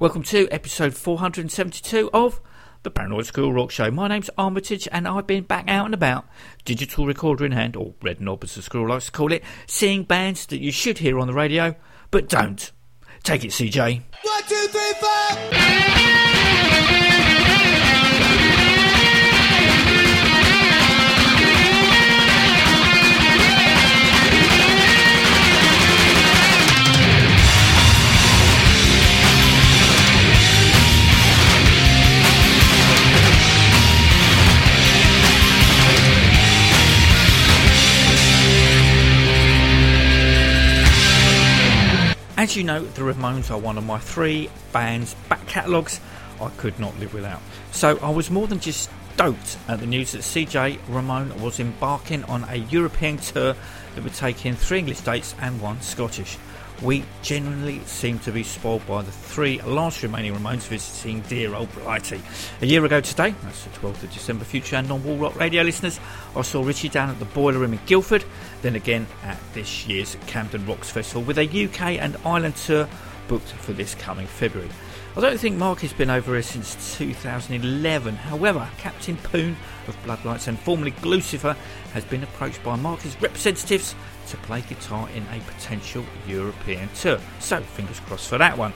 Welcome to episode 472 of the Paranoid Squirrel Rock Show. My name's Armitage and I've been back out and about, digital recorder in hand, or red knob as the squirrel likes to call it, seeing bands that you should hear on the radio, but don't. Take it, CJ. One, two, three, four. As you know, the Ramones are one of my three bands back catalogues I could not live without. So I was more than just stoked at the news that CJ Ramone was embarking on a European tour that would take in three English dates and one Scottish. We genuinely seem to be spoiled by the three last remaining Ramones visiting dear old Blighty. A year ago today, that's the 12th of December, future and non-wall rock radio listeners, I saw Richie down at the Boiler Room in Guildford, then again at this year's Camden Rocks Festival with a UK and Ireland tour booked for this coming February. I don't think Mark has been over here since 2011. However, Captain Poon of Bloodlights and formerly Gluecifer has been approached by Mark's representatives to play guitar in a potential European tour. So, fingers crossed for that one.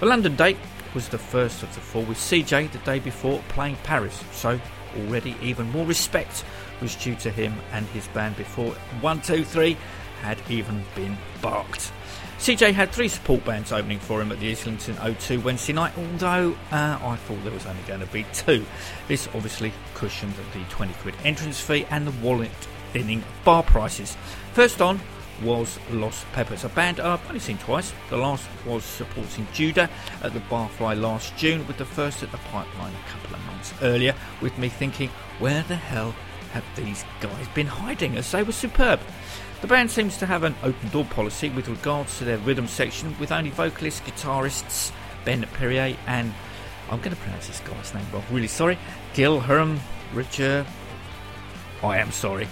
The London date was the first of the four, with CJ the day before playing Paris. So, already even more respect was due to him and his band before 123 had even been barked. CJ had three support bands opening for him at the Islington O2 Wednesday night, although uh, I thought there was only going to be two. This obviously cushioned the 20 quid entrance fee and the wallet thinning bar prices. First on was Los Pepes, a band uh, I've only seen twice. The last was supporting Judah at the Barfly last June, with the first at the Pipeline a couple of months earlier, with me thinking, where the hell have these guys been hiding as they were superb? The band seems to have an open door policy with regards to their rhythm section, with only vocalists, guitarists Ben Perrier and I'm going to pronounce this guy's name wrong, really sorry, Gil Herm Richard. I am sorry.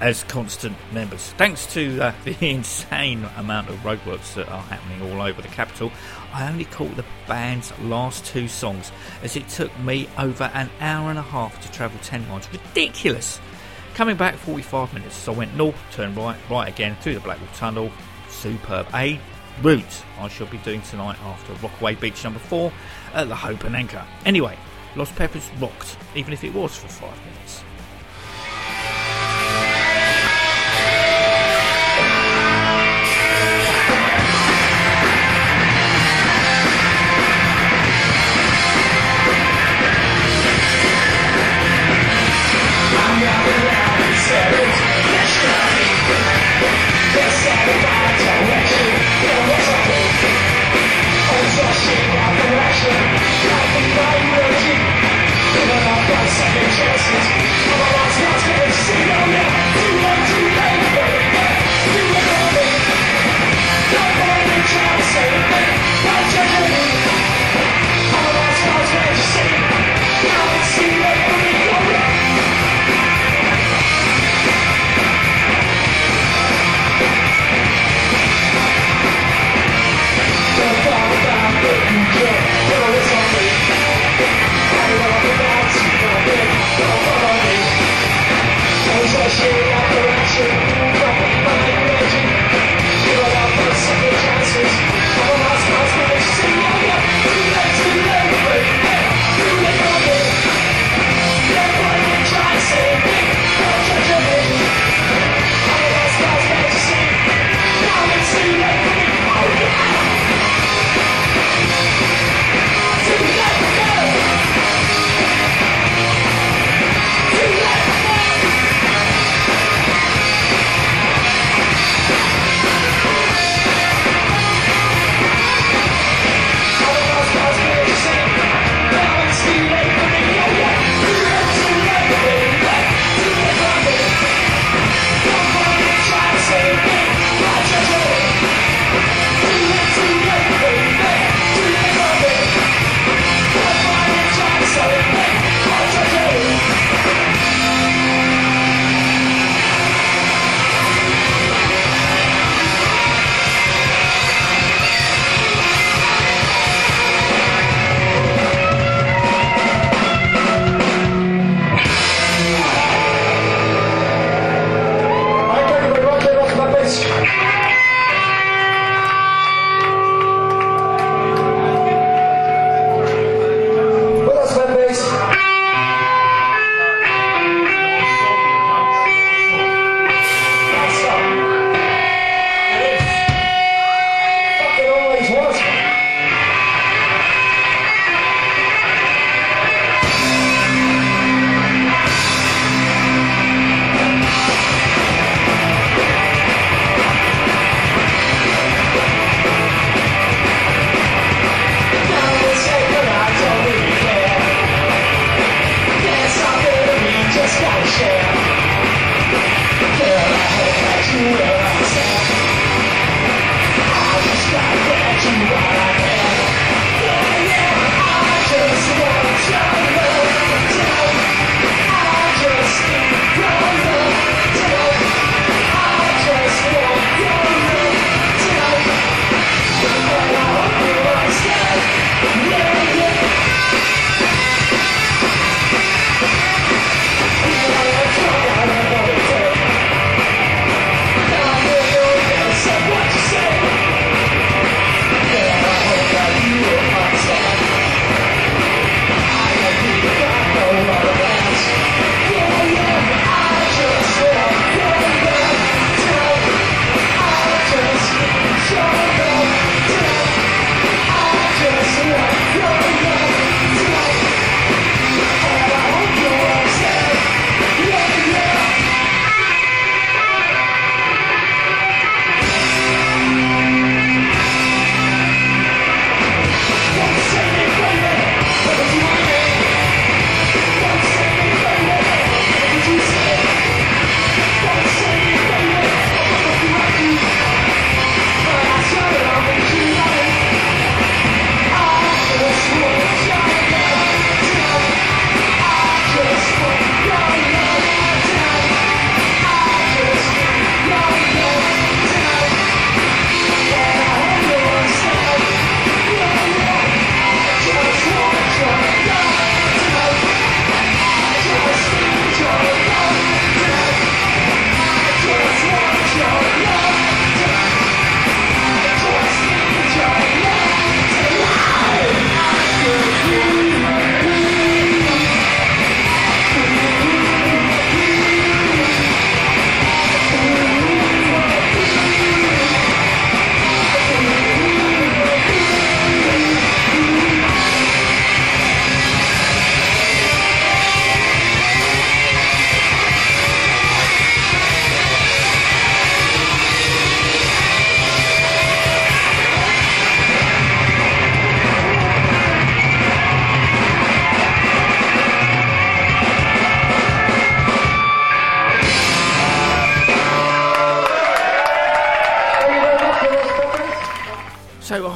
As constant members. Thanks to uh, the insane amount of roadworks that are happening all over the capital, I only caught the band's last two songs as it took me over an hour and a half to travel 10 miles. Ridiculous! Coming back 45 minutes, so I went north, turned right, right again through the Blackwall Tunnel. Superb. A route I shall be doing tonight after Rockaway Beach number 4 at the Hope and Anchor. Anyway, Los Pepes rocked, even if it was for 5 minutes. Session.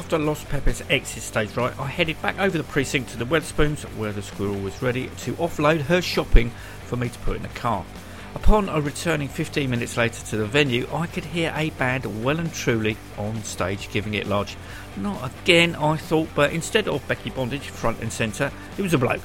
After Los Pepes exit stage right, I headed back over the precinct to the Wetherspoons, where the squirrel was ready to offload her shopping for me to put in the car. Upon returning 15 minutes later to the venue, I could hear a band well and truly on stage giving it large. Not again, I thought, but instead of Becky Bondage front and centre, it was a bloke.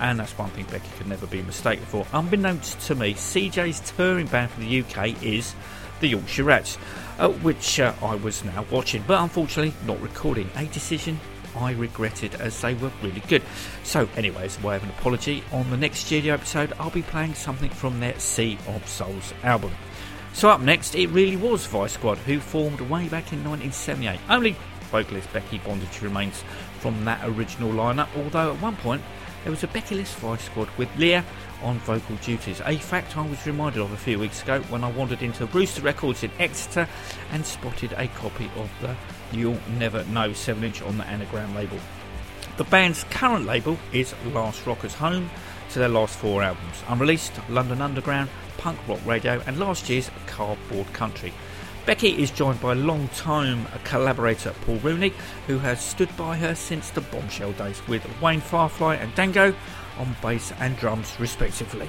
And that's one thing Becky could never be mistaken for. Unbeknownst to me, CJ's touring band for the UK is the Yorkshire Rats, uh, which uh, I was now watching, but unfortunately not recording. A decision I regretted as they were really good. So, anyway, as a way of an apology, on the next studio episode, I'll be playing something from their Sea of Souls album. So, up next, it really was Vice Squad, who formed way back in 1978. Only vocalist Becky Bondage remains from that original lineup, although at one point there was a Becky-less Vice Squad with Leah on vocal duties, a fact I was reminded of a few weeks ago when I wandered into Brewster Records in Exeter and spotted a copy of the You'll Never Know 7 inch on the Anagram label. The band's current label is Last Rockers Home to their last four albums Unreleased, London Underground, Punk Rock Radio, and last year's Cardboard Country. Becky is joined by long-time collaborator Paul Rooney, who has stood by her since the bombshell days, with Wayne Firefly and Dango on bass and drums, respectively.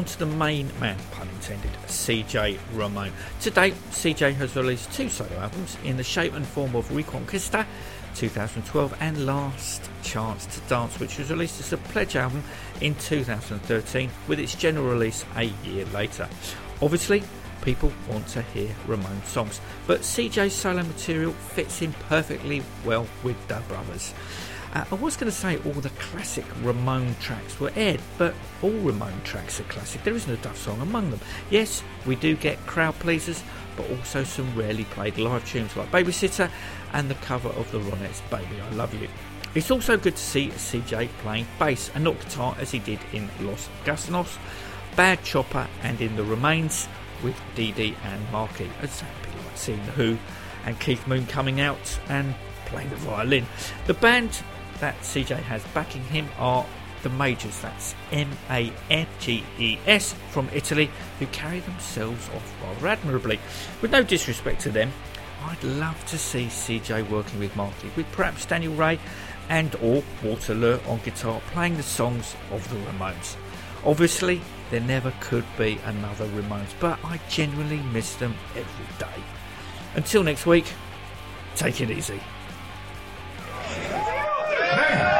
So, on to the main man, pun intended, CJ Ramone. To date, CJ has released two solo albums in the shape and form of Reconquista 2012 and Last Chance to Dance, which was released as a pledge album in 2013 with its general release a year later. Obviously, people want to hear Ramone songs, but CJ's solo material fits in perfectly well with the brothers. Uh, I was going to say all the classic Ramone tracks were aired, but all Ramone tracks are classic. There isn't a Duff song among them. Yes, we do get crowd pleasers, but also some rarely played live tunes like Babysitter and the cover of the Ronettes' Baby I Love You. It's also good to see CJ playing bass and not guitar as he did in Los Gusanos, Bad Chopper, and in The Ramainz with Dee Dee and Marky. It's happy like seeing The Who and Keith Moon coming out and playing the violin. The band that CJ has backing him are the Manges, that's M A N G E S from Italy, who carry themselves off rather admirably. With no disrespect to them, I'd love to see CJ working with Marky, with perhaps Daniel Rey and or Walter Lure on guitar playing the songs of the Ramones. Obviously, there never could be another Ramones, but I genuinely miss them every day. Until next week, take it easy. Amen.